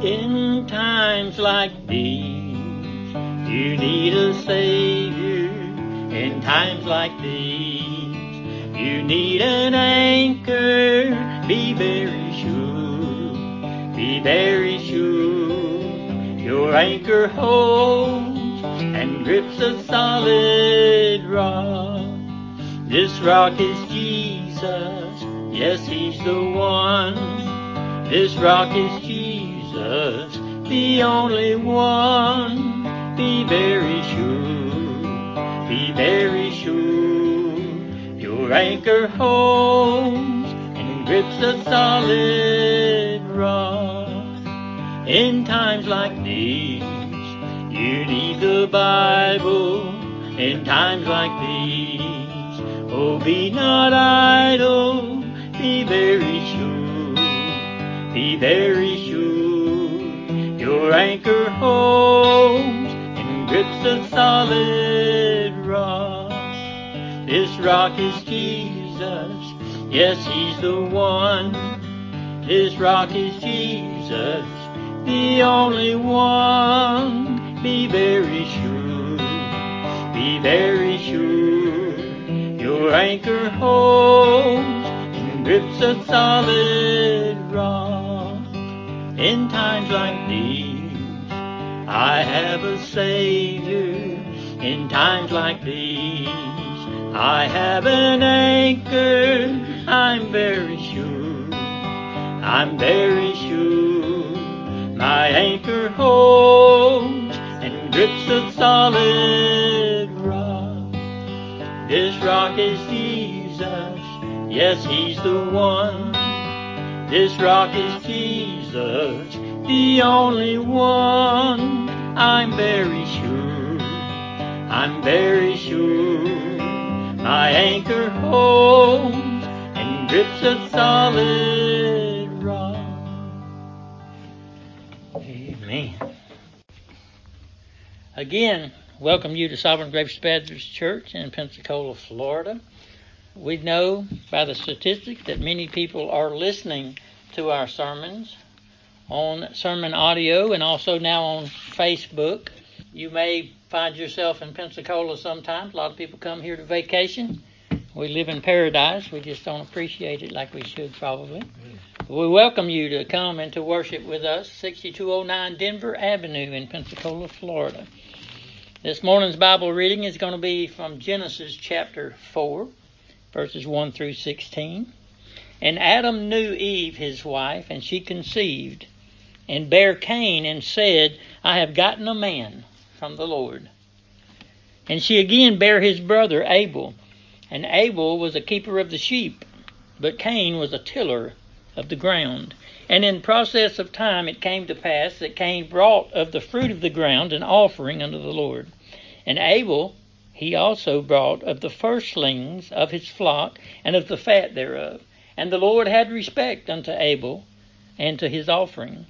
In times like these, you need a Savior. In times like these, you need an anchor. Be very sure, be very sure. Your anchor holds and grips a solid. This rock is Jesus. Yes, He's the one. This rock is Jesus, the only one. Be very sure, be very sure. Your anchor holds and grips a solid rock. In times like these, you need the Bible. In times like these, oh, be not idle, be very sure, be very sure. Your anchor holds and grips a solid rock. This rock is Jesus, yes, He's the one. This rock is Jesus, the only one. Be very sure, be very sure. Your anchor holds and grips a solid rock. In times like these, I have a Savior. In times like these, I have an anchor. I'm very sure. I'm very sure. My anchor holds and grips a solid. This rock is Jesus. Yes, He's the one. This rock is Jesus, the only one. I'm very sure. I'm very sure. My anchor holds and grips a solid rock. Amen. Again, welcome you to Sovereign Grace Baptist Church in Pensacola, Florida. We know by the statistics that many people are listening to our sermons on sermon audio and also now on Facebook. You may find yourself in Pensacola sometimes. A lot of people come here to vacation. We live in paradise. We just don't appreciate it like we should probably. We welcome you to come and to worship with us, 6209 Denver Avenue in Pensacola, Florida. This morning's Bible reading is going to be from Genesis chapter 4, verses 1 through 16. And Adam knew Eve his wife, and she conceived, and bare Cain, and said, I have gotten a man from the Lord. And she again bare his brother Abel, and Abel was a keeper of the sheep, but Cain was a tiller of the ground. And in process of time it came to pass that Cain brought of the fruit of the ground an offering unto the Lord. And Abel he also brought of the firstlings of his flock and of the fat thereof. And the Lord had respect unto Abel and to his offering.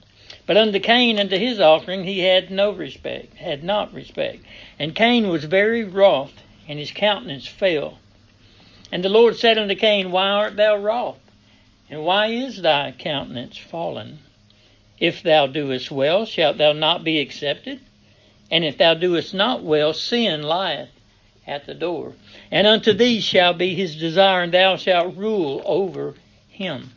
But unto Cain and to his offering he had no respect, had not respect. And Cain was very wroth, and his countenance fell. And the Lord said unto Cain, Why art thou wroth? And why is thy countenance fallen? If thou doest well, shalt thou not be accepted? And if thou doest not well, sin lieth at the door. And unto thee shall be his desire, and thou shalt rule over him.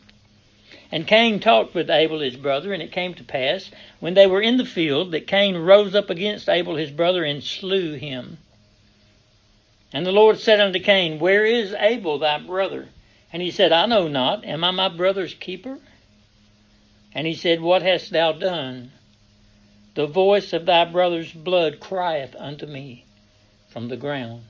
And Cain talked with Abel his brother, and it came to pass, when they were in the field, that Cain rose up against Abel his brother and slew him. And the Lord said unto Cain, Where is Abel thy brother? And he said, I know not. Am I my brother's keeper? And he said, What hast thou done? The voice of thy brother's blood crieth unto me from the ground.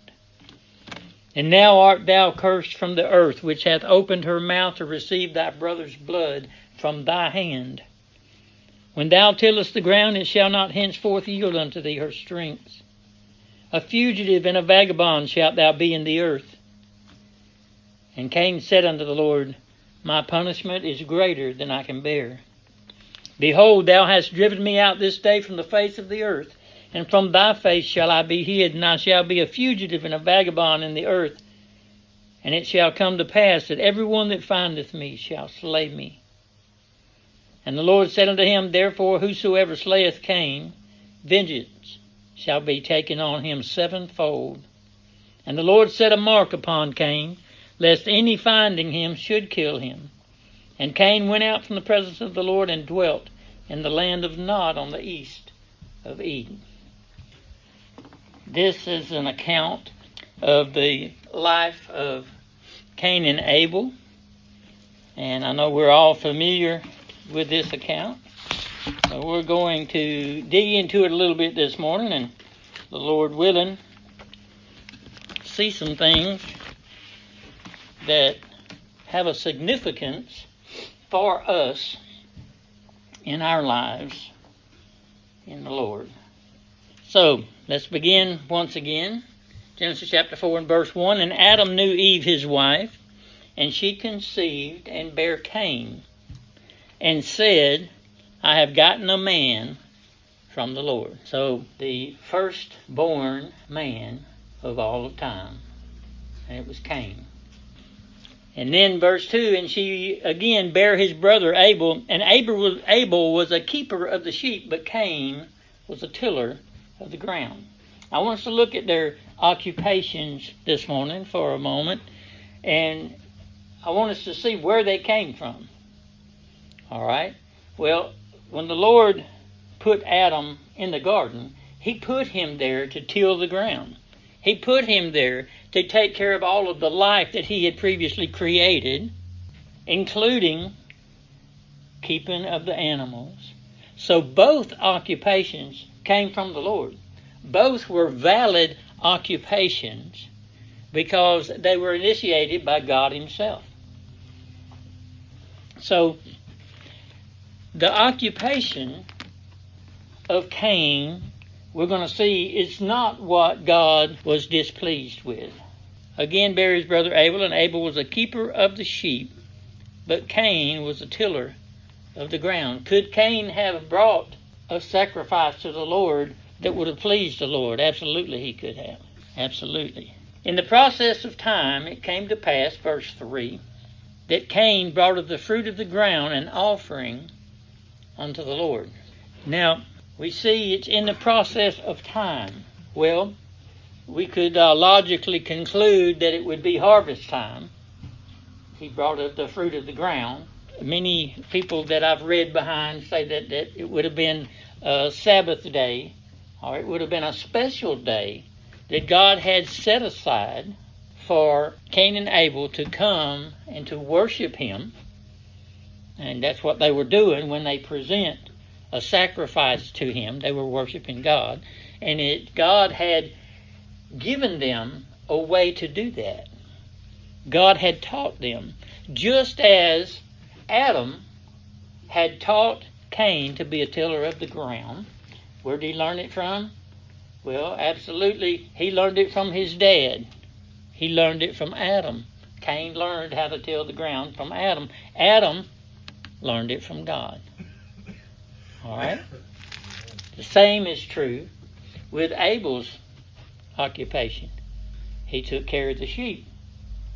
And now art thou cursed from the earth, which hath opened her mouth to receive thy brother's blood from thy hand. When thou tillest the ground, it shall not henceforth yield unto thee her strength. A fugitive and a vagabond shalt thou be in the earth. And Cain said unto the Lord, My punishment is greater than I can bear. Behold, thou hast driven me out this day from the face of the earth, and from thy face shall I be hid, and I shall be a fugitive and a vagabond in the earth. And it shall come to pass that every one that findeth me shall slay me. And the Lord said unto him, Therefore whosoever slayeth Cain, vengeance shall be taken on him sevenfold. And the Lord set a mark upon Cain, lest any finding him should kill him. And Cain went out from the presence of the Lord and dwelt in the land of Nod on the east of Eden. This is an account of the life of Cain and Abel. And I know we're all familiar with this account. So we're going to dig into it a little bit this morning and the Lord willing see some things that have a significance for us in our lives in the Lord. So let's begin once again. Genesis chapter 4 and verse 1 And Adam knew Eve his wife, and she conceived and bare Cain, and said, I have gotten a man from the Lord. So the firstborn man of all of time, and it was Cain. And then verse 2, and she again bare his brother Abel, and Abel was, Abel was a keeper of the sheep, but Cain was a tiller of the ground. I want us to look at their occupations this morning for a moment, and I want us to see where they came from. All right? Well, when the Lord put Adam in the garden, he put him there to till the ground. He put him there to take care of all of the life that he had previously created, including keeping of the animals. So both occupations came from the Lord. Both were valid occupations because they were initiated by God Himself. So the occupation of Cain, we're going to see, it's not what God was displeased with. Again, bare his brother Abel, and Abel was a keeper of the sheep, but Cain was a tiller of the ground. Could Cain have brought a sacrifice to the Lord that would have pleased the Lord? Absolutely, he could have. Absolutely. In the process of time, it came to pass, verse 3, that Cain brought of the fruit of the ground an offering unto the Lord. Now, we see it's in the process of time. Well, we could uh, logically conclude that it would be harvest time. He brought up the fruit of the ground. Many people that I've read behind say that, that it would have been a Sabbath day, or it would have been a special day that God had set aside for Cain and Abel to come and to worship Him. And that's what they were doing when they present a sacrifice to Him. They were worshiping God. And it, God had given them a way to do that. God had taught them, just as Adam had taught Cain to be a tiller of the ground. Where did he learn it from? Well, absolutely, he learned it from his dad. He learned it from Adam. Cain learned how to till the ground from Adam. Adam learned it from God. All right? The same is true with Abel's occupation. He took care of the sheep.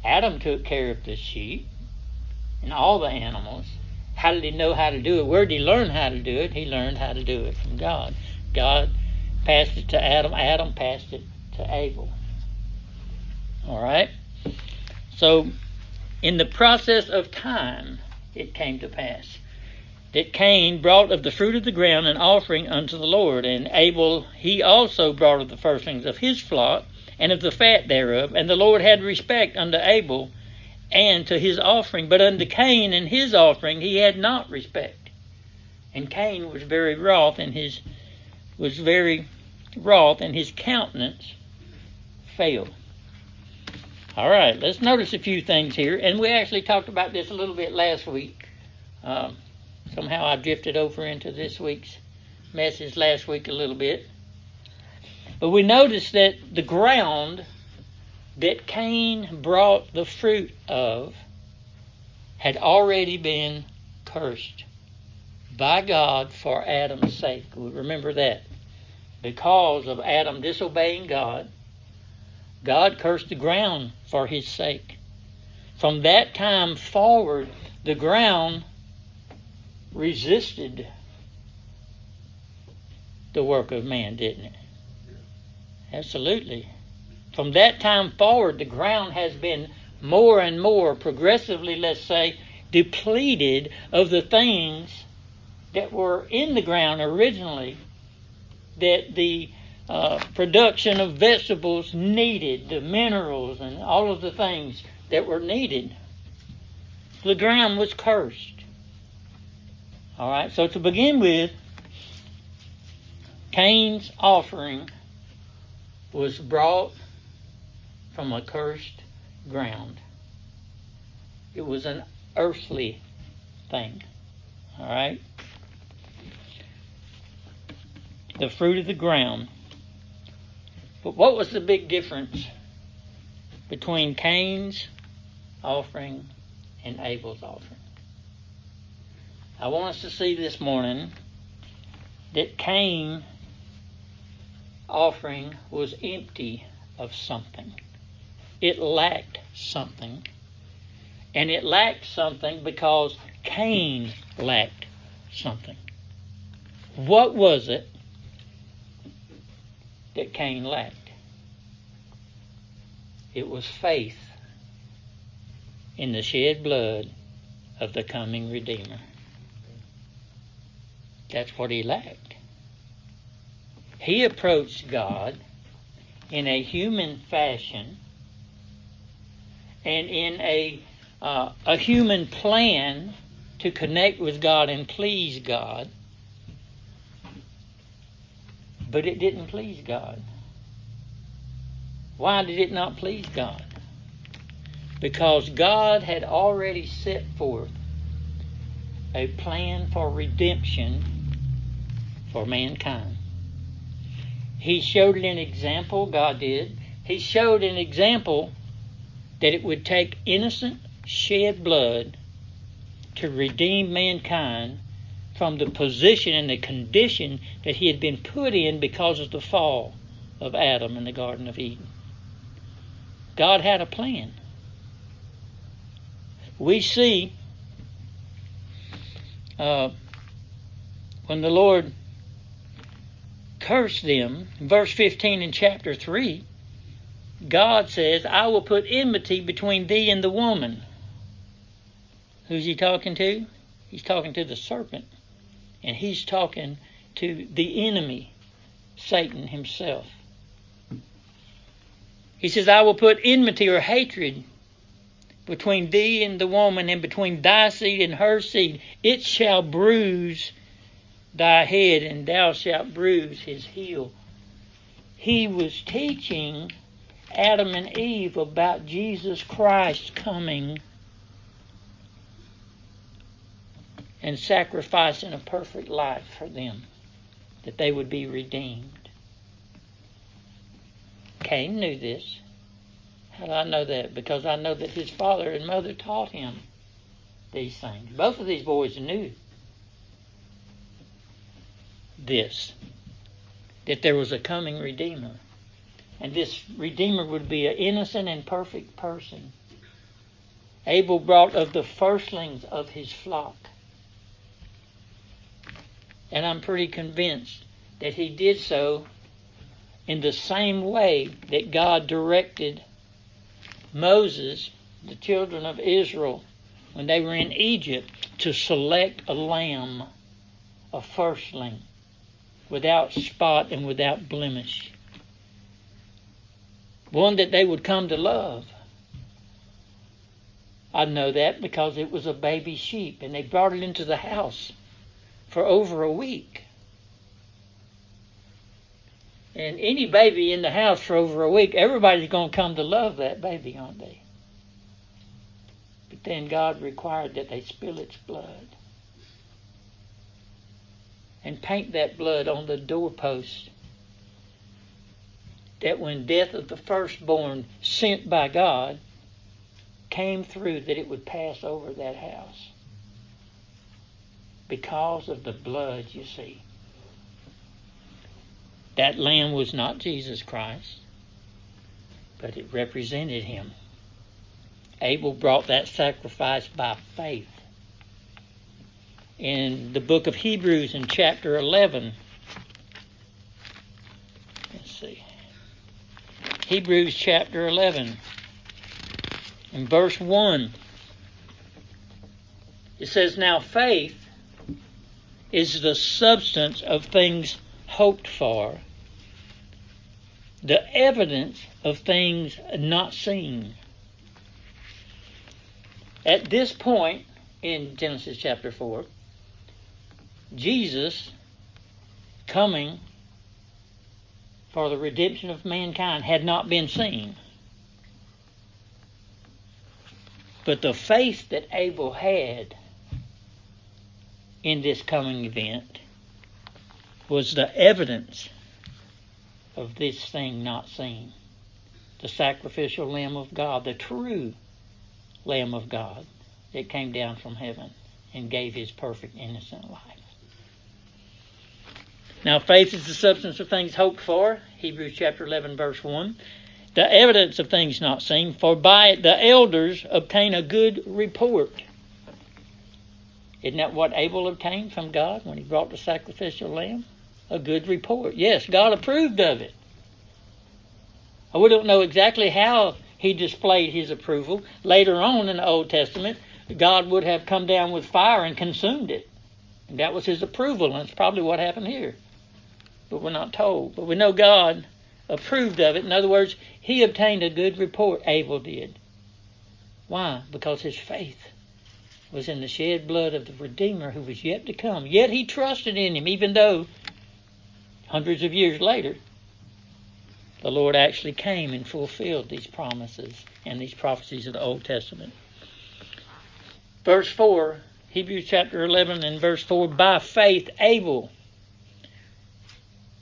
Adam took care of the sheep and all the animals. How did he know how to do it? Where did he learn how to do it? He learned how to do it from God. God passed it to Adam. Adam passed it to Abel. All right? So, in the process of time, it came to pass that Cain brought of the fruit of the ground an offering unto the Lord, and Abel he also brought of the firstlings of his flock and of the fat thereof. And the Lord had respect unto Abel and to his offering, but unto Cain and his offering he had not respect. And Cain was very wroth, and his was very wroth, and his countenance failed. All right, let's notice a few things here, and we actually talked about this a little bit last week. Um, somehow I drifted over into this week's message last week a little bit. But we notice that the ground that Cain brought the fruit of had already been cursed by God for Adam's sake. Remember that. because of Adam disobeying God, God cursed the ground for his sake. From that time forward, the ground resisted the work of man, didn't it? Absolutely. From that time forward, the ground has been more and more progressively, let's say, depleted of the things that were in the ground originally that the uh, production of vegetables needed, the minerals and all of the things that were needed. The ground was cursed. All right, so to begin with, Cain's offering was brought from a cursed ground. It was an earthly thing. All right? The fruit of the ground. But what was the big difference between Cain's offering and Abel's offering? I want us to see this morning that Cain offering was empty of something. It lacked something. And it lacked something because Cain lacked something. What was it that Cain lacked? It was faith in the shed blood of the coming Redeemer. That's what he lacked. He approached God in a human fashion and in a uh, a human plan to connect with God and please God, but it didn't please God. Why did it not please God? Because God had already set forth a plan for redemption for mankind. He showed an example, God did. He showed an example that it would take innocent shed blood to redeem mankind from the position and the condition that he had been put in because of the fall of Adam in the Garden of Eden. God had a plan. We see uh, when the Lord cursed them, verse 15 in chapter 3, God says, I will put enmity between thee and the woman. Who's he talking to? He's talking to the serpent. And he's talking to the enemy, Satan himself. He says, I will put enmity or hatred between thee and the woman, and between thy seed and her seed. It shall bruise thy head, and thou shalt bruise his heel. He was teaching Adam and Eve about Jesus Christ coming and sacrificing a perfect life for them, that they would be redeemed. Cain knew this. How do I know that? Because I know that his father and mother taught him these things. Both of these boys knew this that there was a coming Redeemer. And this Redeemer would be an innocent and perfect person. Abel brought of the firstlings of his flock. And I'm pretty convinced that he did so in the same way that God directed Moses, the children of Israel, when they were in Egypt, to select a lamb, a firstling without spot and without blemish. One that they would come to love. I know that because it was a baby sheep and they brought it into the house for over a week. And any baby in the house for over a week, everybody's going to come to love that baby, aren't they? But then God required that they spill its blood and paint that blood on the doorpost. That when death of the firstborn sent by God came through, that it would pass over that house. Because of the blood, you see. That lamb was not Jesus Christ, but it represented him. Abel brought that sacrifice by faith. In the book of Hebrews, in chapter 11, let's see, Hebrews chapter 11, in verse 1, it says, Now faith is the substance of things hoped for, the evidence of things not seen. At this point in Genesis chapter 4, Jesus coming for the redemption of mankind had not been seen. But the faith that Abel had in this coming event was the evidence of this thing not seen. The sacrificial Lamb of God, the true Lamb of God that came down from heaven and gave his perfect innocent life. Now, faith is the substance of things hoped for, Hebrews chapter 11, verse 1. The evidence of things not seen, for by it the elders obtain a good report. Isn't that what Abel obtained from God when he brought the sacrificial lamb? A good report. Yes, God approved of it. We don't know exactly how he displayed his approval. Later on in the Old Testament, God would have come down with fire and consumed it. And that was his approval, and it's probably what happened here. But we're not told. But we know God approved of it. In other words, he obtained a good report, Abel did. Why? Because his faith was in the shed blood of the Redeemer who was yet to come. Yet he trusted in him, even though hundreds of years later, the Lord actually came and fulfilled these promises and these prophecies of the Old Testament. Verse 4, Hebrews chapter 11 and verse 4 By faith, Abel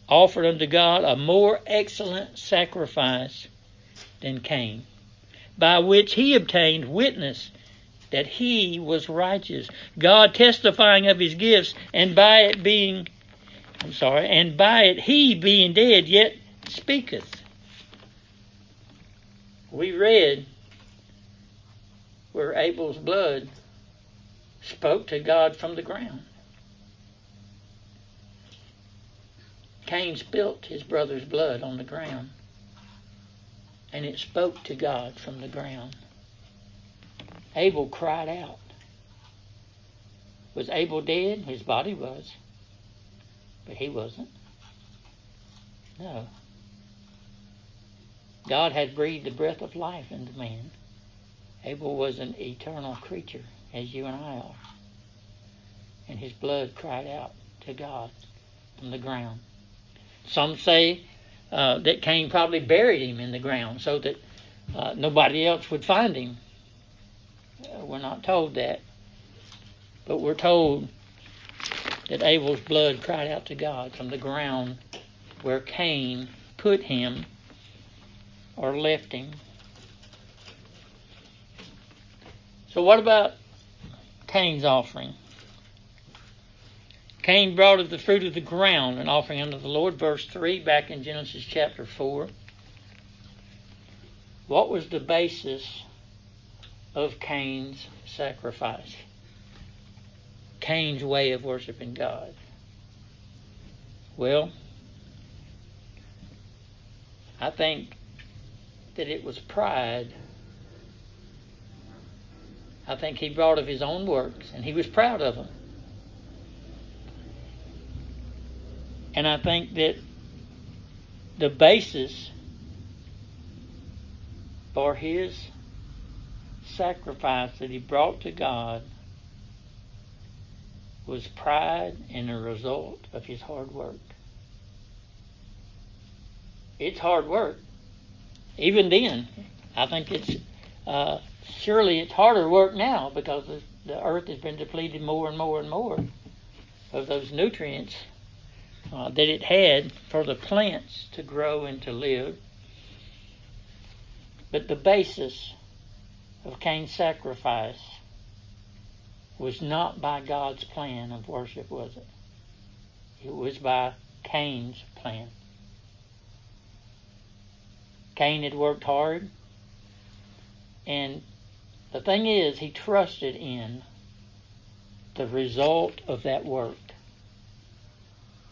offered unto God a more excellent sacrifice than Cain, by which he obtained witness that he was righteous, God testifying of his gifts, and by it being, I'm sorry, and by it he being dead yet speaketh. We read where Abel's blood spoke to God from the ground. Cain spilt his brother's blood on the ground, and it spoke to God from the ground. Abel cried out. Was Abel dead? His body was. But he wasn't. No. God had breathed the breath of life into man. Abel was an eternal creature, as you and I are. And his blood cried out to God from the ground. Some say uh, that Cain probably buried him in the ground so that uh, nobody else would find him. Uh, we're not told that. But we're told that Abel's blood cried out to God from the ground where Cain put him or left him. So, what about Cain's offering? Cain brought of the fruit of the ground an offering unto the Lord, verse 3, back in Genesis chapter 4. What was the basis of Cain's sacrifice. Cain's way of worshiping God. Well, I think that it was pride. I think he brought of his own works, and he was proud of them. And I think that the basis for his sacrifice that he brought to God was pride and a result of his hard work. It's hard work. Even then, I think it's uh, surely it's harder work now because the, the earth has been depleted more and more and more of those nutrients uh, that it had for the plants to grow and to live. But the basis of Cain's sacrifice was not by God's plan of worship, was it? It was by Cain's plan Cain had worked hard. And the thing is, he trusted in the result of that work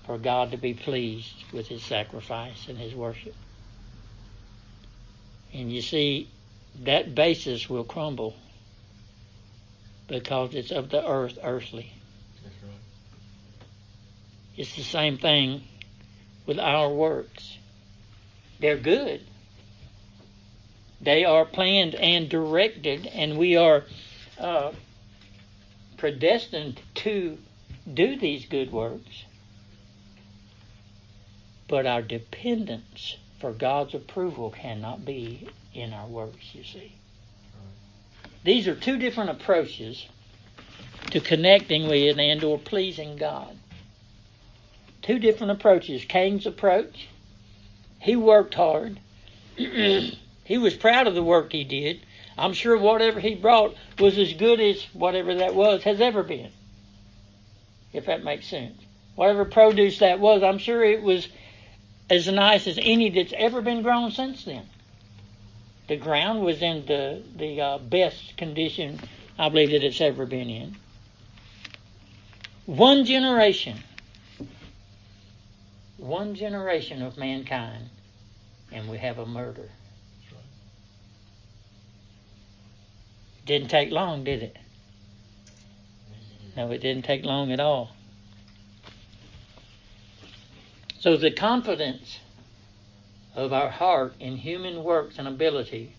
for God to be pleased with his sacrifice and his worship. And you see, that basis will crumble because it's of the earth, earthly. That's right. It's the same thing with our works. They're good. They are planned and directed, and we are uh, predestined to do these good works. But our dependence for God's approval cannot be in our works, you see. These are two different approaches to connecting with and or pleasing God. Two different approaches. Cain's approach, he worked hard. he was proud of the work he did. I'm sure whatever he brought was as good as whatever that was has ever been. If that makes sense. Whatever produce that was, I'm sure it was as nice as any that's ever been grown since then. The ground was in the the uh, best condition I believe that it's ever been in. One generation, one generation of mankind, and we have a murder. Didn't take long, did it? No, it didn't take long at all. So the confidence of our heart in human works and ability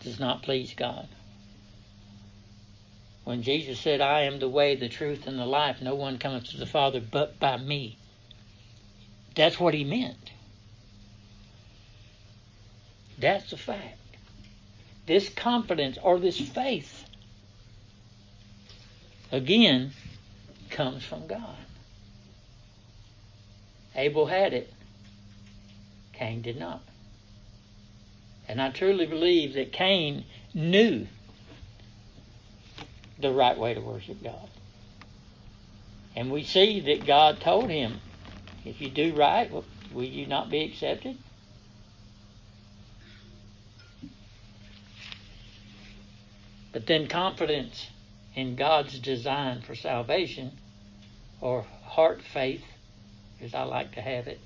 does not please God. When Jesus said, I am the way, the truth, and the life, no one cometh to the Father but by me, that's what he meant. That's a fact. This confidence or this faith, again, comes from God. Abel had it. Cain did not. And I truly believe that Cain knew the right way to worship God. And we see that God told him, if you do right, will you not be accepted? But then confidence in God's design for salvation, or heart faith, as I like to have it,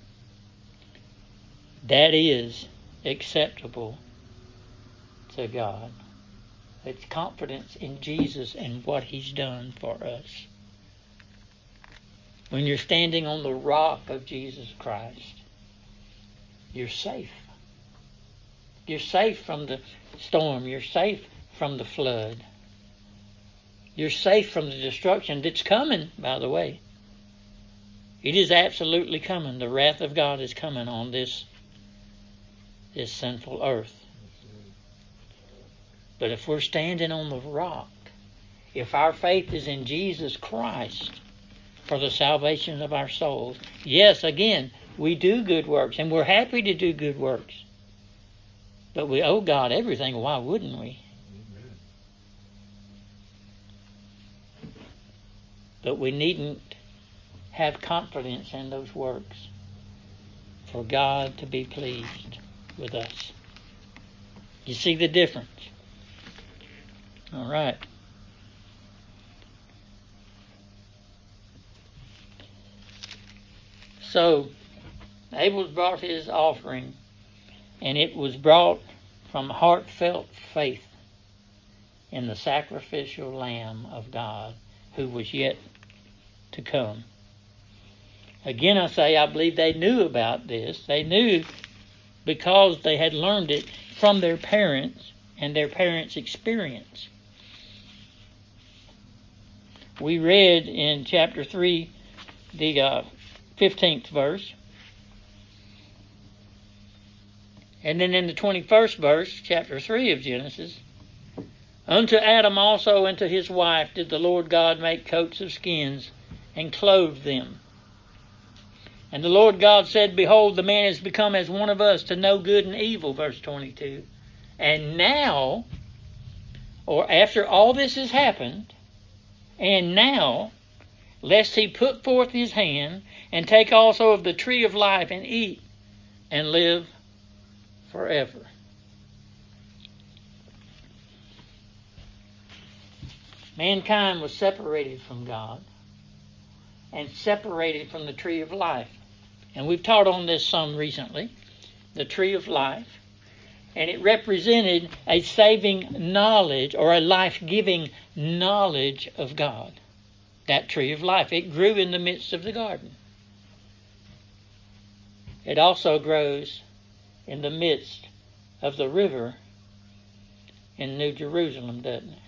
that is acceptable to God. It's confidence in Jesus and what He's done for us. When you're standing on the rock of Jesus Christ, you're safe. You're safe from the storm. You're safe from the flood. You're safe from the destruction that's coming, by the way. It is absolutely coming. The wrath of God is coming on this this sinful earth. But if we're standing on the rock, if our faith is in Jesus Christ for the salvation of our souls, yes, again, we do good works and we're happy to do good works. But we owe God everything. Why wouldn't we? But we needn't have confidence in those works for God to be pleased with us. You see the difference? All right. So, Abel brought his offering, and it was brought from heartfelt faith in the sacrificial Lamb of God who was yet to come. Again, I say, I believe they knew about this. They knew because they had learned it from their parents and their parents' experience. We read in chapter 3, the uh, 15th verse. And then in the 21st verse, chapter 3 of Genesis, Unto Adam also and to his wife did the Lord God make coats of skins and clothe them. And the Lord God said, Behold, the man is become as one of us to know good and evil, verse 22. And now, or after all this has happened, and now, lest he put forth his hand and take also of the tree of life and eat and live forever. Mankind was separated from God and separated from the tree of life. And we've taught on this some recently the tree of life. And it represented a saving knowledge or a life giving knowledge of God. That tree of life. It grew in the midst of the garden. It also grows in the midst of the river in New Jerusalem, doesn't it?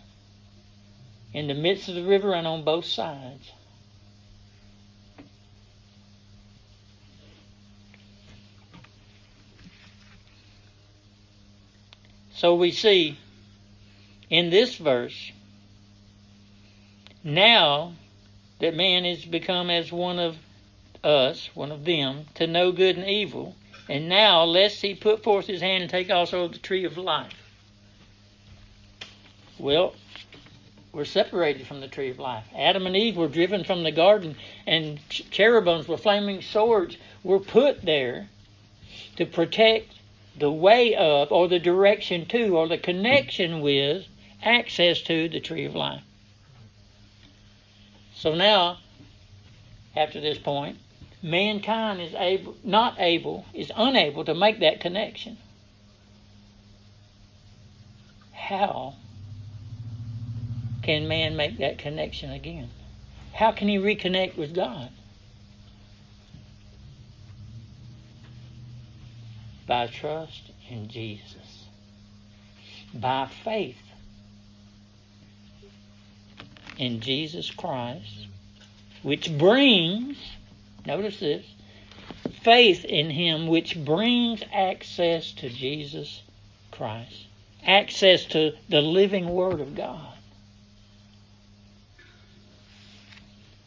In the midst of the river and on both sides. So we see in this verse now that man has become as one of us, one of them, to know good and evil, and now lest he put forth his hand and take also the tree of life. Well, we're separated from the tree of life. Adam and Eve were driven from the garden, and cherubims with flaming swords were put there to protect the way of, or the direction to, or the connection with, access to the tree of life. So now, after this point, mankind is able, not able, is unable to make that connection. How can man make that connection again? How can he reconnect with God? By trust in Jesus. By faith in Jesus Christ, which brings, notice this, faith in Him, which brings access to Jesus Christ, access to the living Word of God.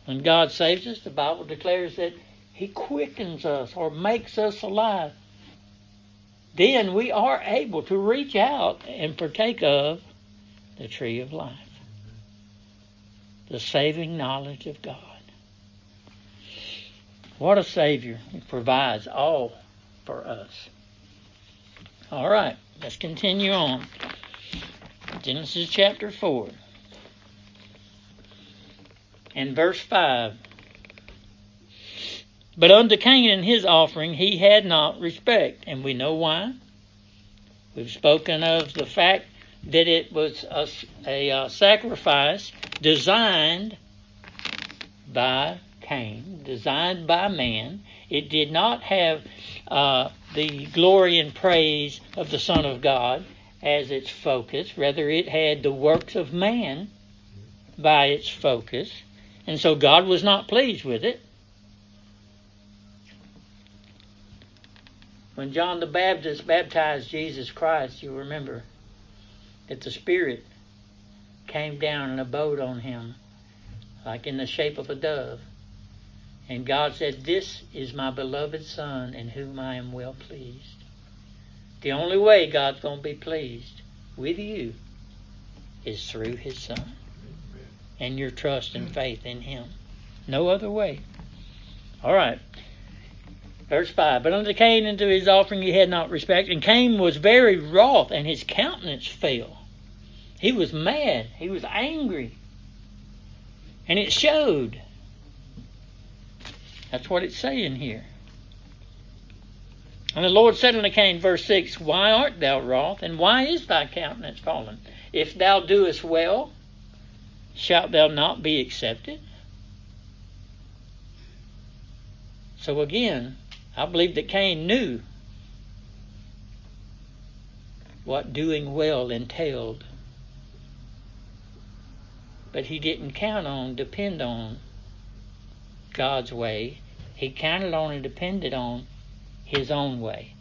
When God saves us, the Bible declares that He quickens us or makes us alive. Then we are able to reach out and partake of the tree of life the saving knowledge of God. What a Savior. He provides all for us. All right, let's continue on. Genesis chapter 4 and verse 5. But unto Cain and his offering he had not respect, and we know why. We've spoken of the fact that it was a, a, a sacrifice designed by Cain, designed by man. It did not have uh, the glory and praise of the Son of God as its focus. Rather, it had the works of man by its focus. And so God was not pleased with it. When John the Baptist baptized Jesus Christ, you remember that the Spirit came down and abode on him, like in the shape of a dove. And God said, This is my beloved Son, in whom I am well pleased. The only way God's going to be pleased with you is through His Son and your trust and faith in Him. No other way. All right. Verse 5 But unto Cain and to his offering he had not respect, and Cain was very wroth, and his countenance fell. He was mad. He was angry. And it showed. That's what it's saying here. And the Lord said unto Cain, verse 6, Why art thou wroth, and why is thy countenance fallen? If thou doest well, shalt thou not be accepted? So again, I believe that Cain knew what doing well entailed but he didn't count on, depend on God's way. He counted on and depended on his own way.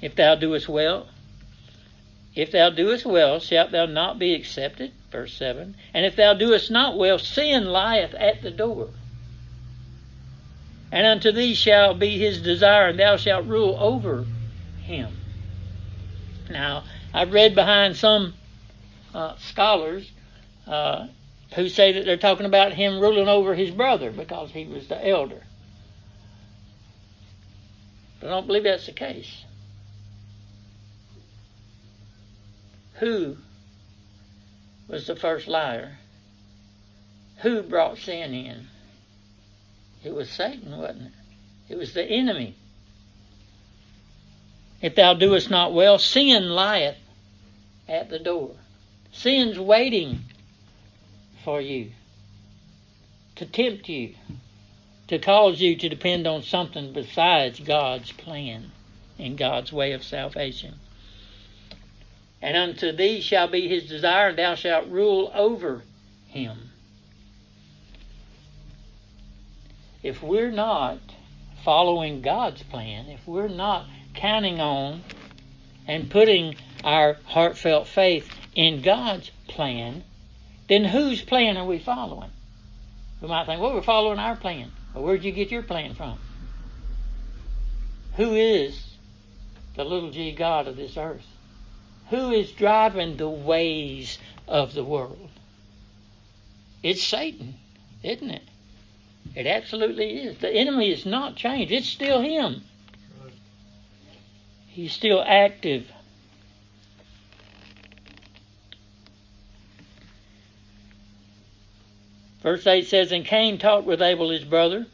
If thou doest well, if thou doest well, shalt thou not be accepted? Verse 7. And if thou doest not well, sin lieth at the door. And unto thee shall be his desire, and thou shalt rule over him. Now, I've read behind some uh, scholars uh, who say that they're talking about him ruling over his brother because he was the elder. But I don't believe that's the case. Who was the first liar? Who brought sin in? It was Satan, wasn't it? It was the enemy. If thou doest not well, sin lieth at the door. Sin's waiting for you to tempt you, to cause you to depend on something besides God's plan and God's way of salvation. And unto thee shall be his desire, and thou shalt rule over him. If we're not following God's plan, if we're not counting on and putting our heartfelt faith in God's plan, then whose plan are we following? We might think, well, we're following our plan. Well, where'd you get your plan from? Who is the little g God of this earth? Who is driving the ways of the world? It's Satan, isn't it? It absolutely is. The enemy is not changed. It's still him. He's still active. Verse 8 says, And Cain talked with Abel his brother.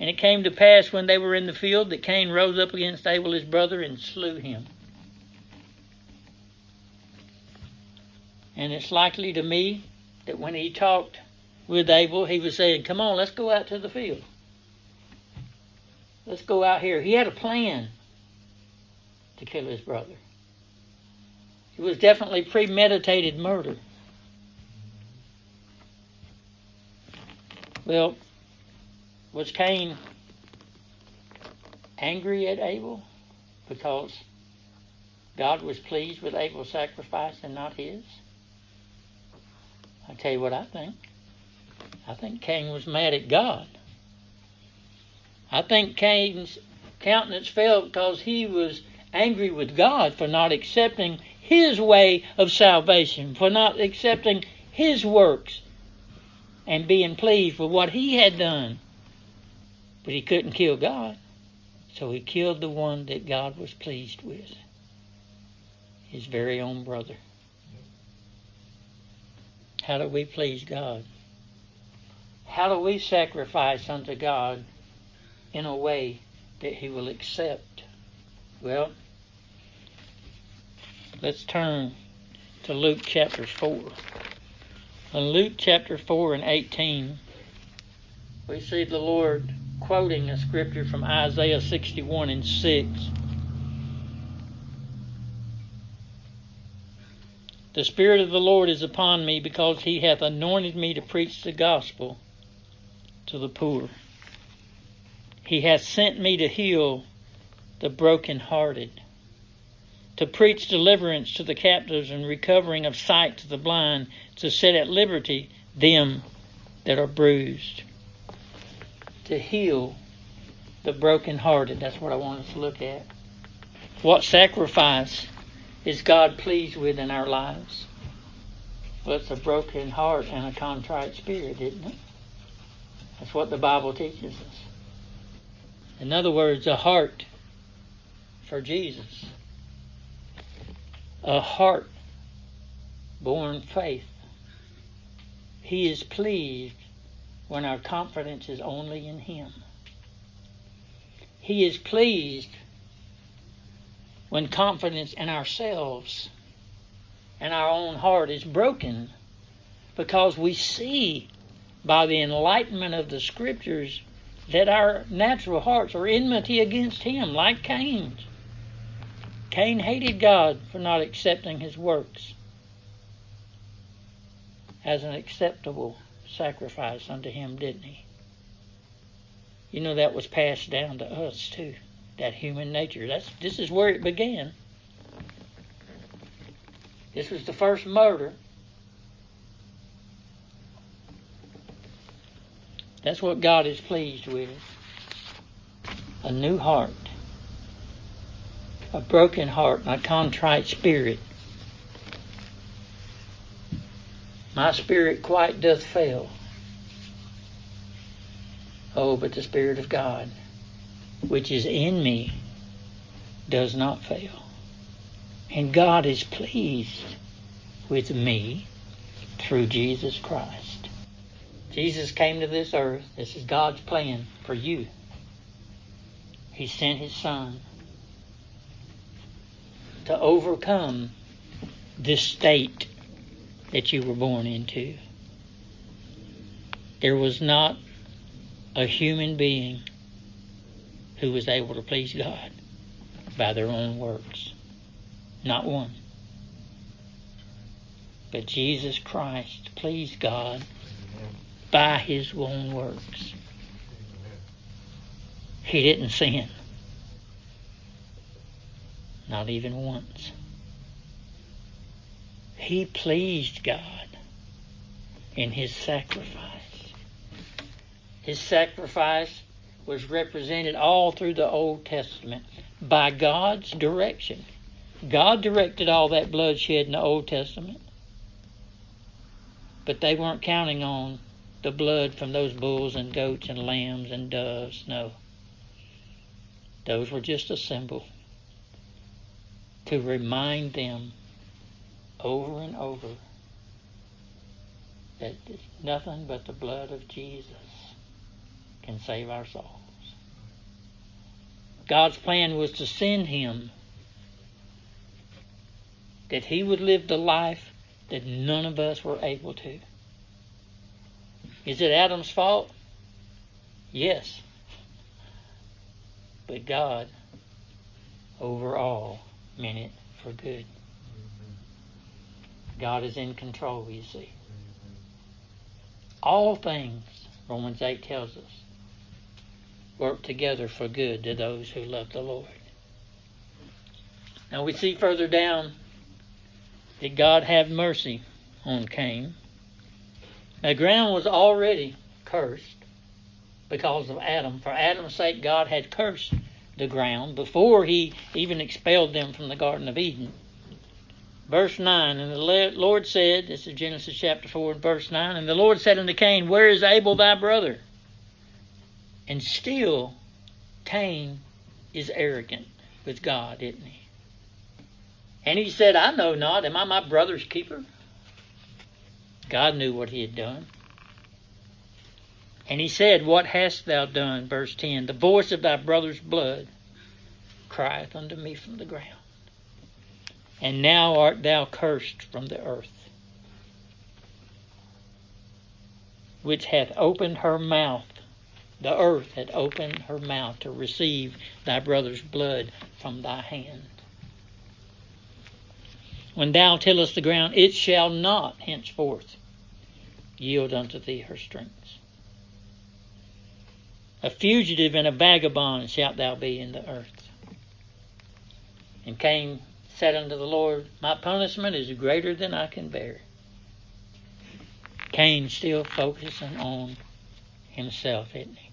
And it came to pass when they were in the field that Cain rose up against Abel his brother and slew him. And it's likely to me that when he talked with Abel, he was saying, Come on, let's go out to the field. Let's go out here. He had a plan to kill his brother. It was definitely premeditated murder. Well, was Cain angry at Abel because God was pleased with Abel's sacrifice and not his? I tell you what I think. I think Cain was mad at God. I think Cain's countenance fell because he was angry with God for not accepting his way of salvation, for not accepting his works and being pleased with what he had done. But he couldn't kill God, so he killed the one that God was pleased with his very own brother. How do we please God? How do we sacrifice unto God in a way that He will accept? Well, let's turn to Luke chapter 4. In Luke chapter 4 and 18, we see the Lord quoting a scripture from Isaiah 61 and 6. The Spirit of the Lord is upon me because he hath anointed me to preach the gospel to the poor. He hath sent me to heal the brokenhearted, to preach deliverance to the captives and recovering of sight to the blind, to set at liberty them that are bruised, to heal the brokenhearted. That's what I want us to look at. What sacrifice is God pleased with in our lives? Well, it's a broken heart and a contrite spirit, isn't it? That's what the Bible teaches us. In other words, a heart for Jesus. A heart born faith. He is pleased when our confidence is only in Him. He is pleased when confidence in ourselves and our own heart is broken because we see by the enlightenment of the scriptures that our natural hearts are enmity against him like Cain's. Cain hated God for not accepting his works as an acceptable sacrifice unto him, didn't he? You know that was passed down to us too that human nature. That's this is where it began. This was the first murder. That's what God is pleased with. A new heart. A broken heart a contrite spirit. My spirit quite doth fail. Oh, but the Spirit of God which is in me does not fail. And God is pleased with me through Jesus Christ. Jesus came to this earth. This is God's plan for you. He sent His Son to overcome this state that you were born into. There was not a human being who was able to please God by their own works. Not one. But Jesus Christ pleased God. By his own works. He didn't sin. Not even once. He pleased God in his sacrifice. His sacrifice was represented all through the Old Testament by God's direction. God directed all that bloodshed in the Old Testament. But they weren't counting on the blood from those bulls and goats and lambs and doves. No. Those were just a symbol to remind them over and over that nothing but the blood of Jesus can save our souls. God's plan was to send him that he would live the life that none of us were able to. Is it Adam's fault? Yes. But God, overall, meant it for good. God is in control, you see. All things, Romans 8 tells us, work together for good to those who love the Lord. Now we see further down that God had mercy on Cain. The ground was already cursed because of Adam. For Adam's sake, God had cursed the ground before he even expelled them from the Garden of Eden. Verse 9, and the Lord said, this is Genesis chapter 4 and verse 9, and the Lord said unto Cain, Where is Abel thy brother? And still, Cain is arrogant with God, isn't he? And he said, I know not. Am I my brother's keeper? God knew what he had done. And he said, What hast thou done? Verse 10 The voice of thy brother's blood crieth unto me from the ground. And now art thou cursed from the earth, which hath opened her mouth. The earth hath opened her mouth to receive thy brother's blood from thy hand. When thou tillest the ground, it shall not henceforth yield unto thee her strength. A fugitive and a vagabond shalt thou be in the earth. And Cain said unto the Lord, My punishment is greater than I can bear. Cain still focusing on himself, isn't he?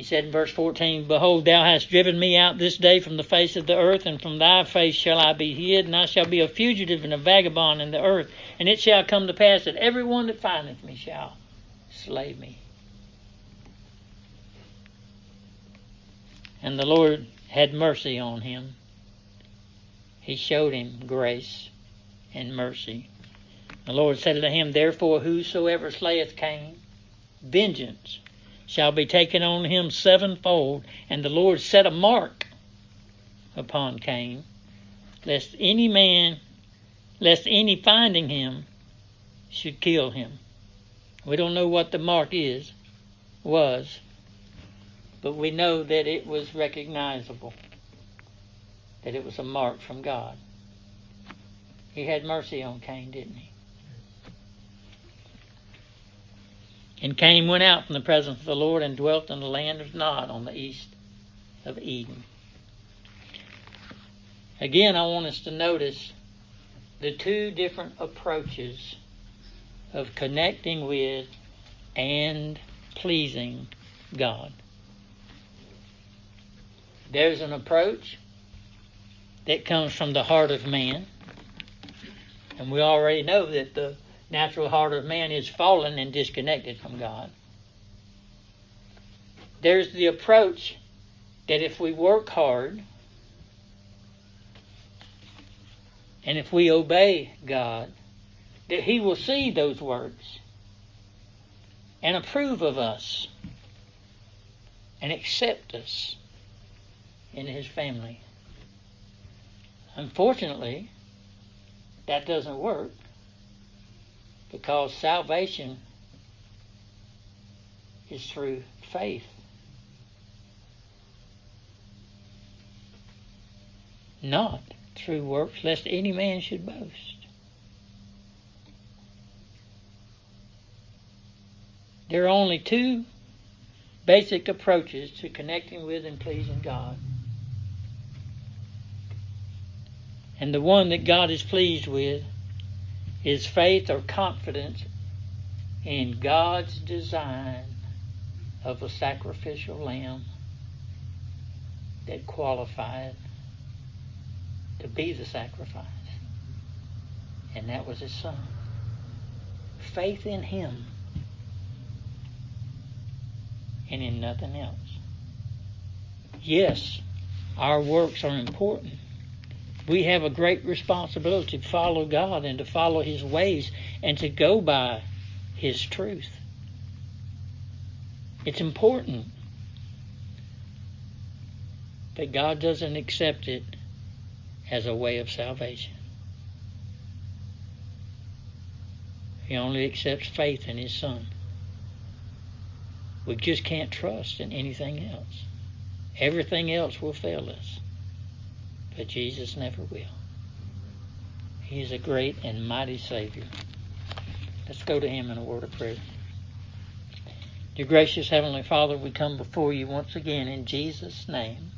He said in verse 14, Behold, thou hast driven me out this day from the face of the earth, and from thy face shall I be hid, and I shall be a fugitive and a vagabond in the earth. And it shall come to pass that every one that findeth me shall slay me. And the Lord had mercy on him. He showed him grace and mercy. The Lord said unto him, Therefore, whosoever slayeth Cain, vengeance shall be taken on him sevenfold. And the Lord set a mark upon Cain, lest any man, lest any finding him, should kill him. We don't know what the mark is, was, but we know that it was recognizable, that it was a mark from God. He had mercy on Cain, didn't he? And Cain went out from the presence of the Lord and dwelt in the land of Nod on the east of Eden. Again, I want us to notice the two different approaches of connecting with and pleasing God. There's an approach that comes from the heart of man, and we already know that the natural heart of man is fallen and disconnected from God. there's the approach that if we work hard and if we obey God, that He will see those works and approve of us and accept us in His family. Unfortunately, that doesn't work because salvation is through faith. Not through works, lest any man should boast. There are only two basic approaches to connecting with and pleasing God. And the one that God is pleased with is faith or confidence in God's design of a sacrificial lamb that qualified to be the sacrifice. And that was his son. Faith in him and in nothing else. Yes, our works are important. We have a great responsibility to follow God and to follow His ways and to go by His truth. It's important. But God doesn't accept it as a way of salvation. He only accepts faith in His Son. We just can't trust in anything else. Everything else will fail us, but Jesus never will. He is a great and mighty Savior. Let's go to Him in a word of prayer. Dear gracious Heavenly Father, we come before you once again in Jesus' name.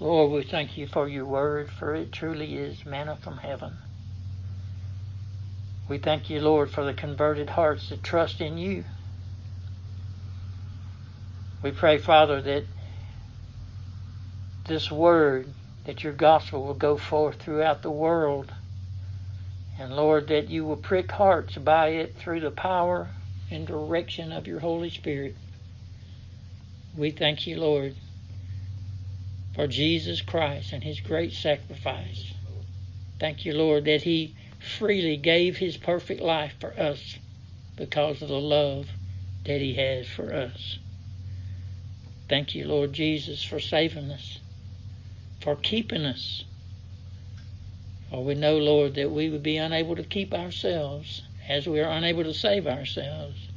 Lord, we thank you for your word, for it truly is manna from heaven. We thank you, Lord, for the converted hearts that trust in you. We pray, Father, that this word, that your gospel will go forth throughout the world. And Lord, that you will prick hearts by it through the power and direction of your Holy Spirit. We thank you, Lord, for Jesus Christ and his great sacrifice. Thank you, Lord, that he freely gave his perfect life for us because of the love that he has for us. Thank you, Lord Jesus, for saving us, for keeping us. For we know, Lord, that we would be unable to keep ourselves as we are unable to save ourselves.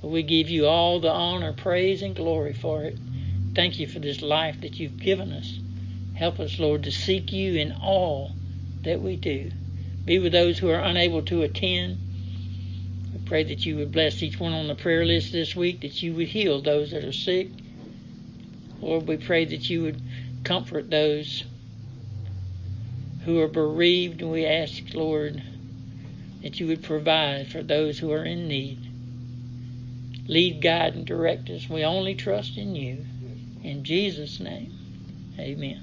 But we give you all the honor, praise, and glory for it. Thank you for this life that you've given us. Help us, Lord, to seek you in all that we do. Be with those who are unable to attend. We pray that you would bless each one on the prayer list this week, that you would heal those that are sick. Lord, we pray that you would comfort those who are bereaved, and we ask, Lord, that you would provide for those who are in need. Lead, guide, and direct us. We only trust in you. In Jesus' name, amen.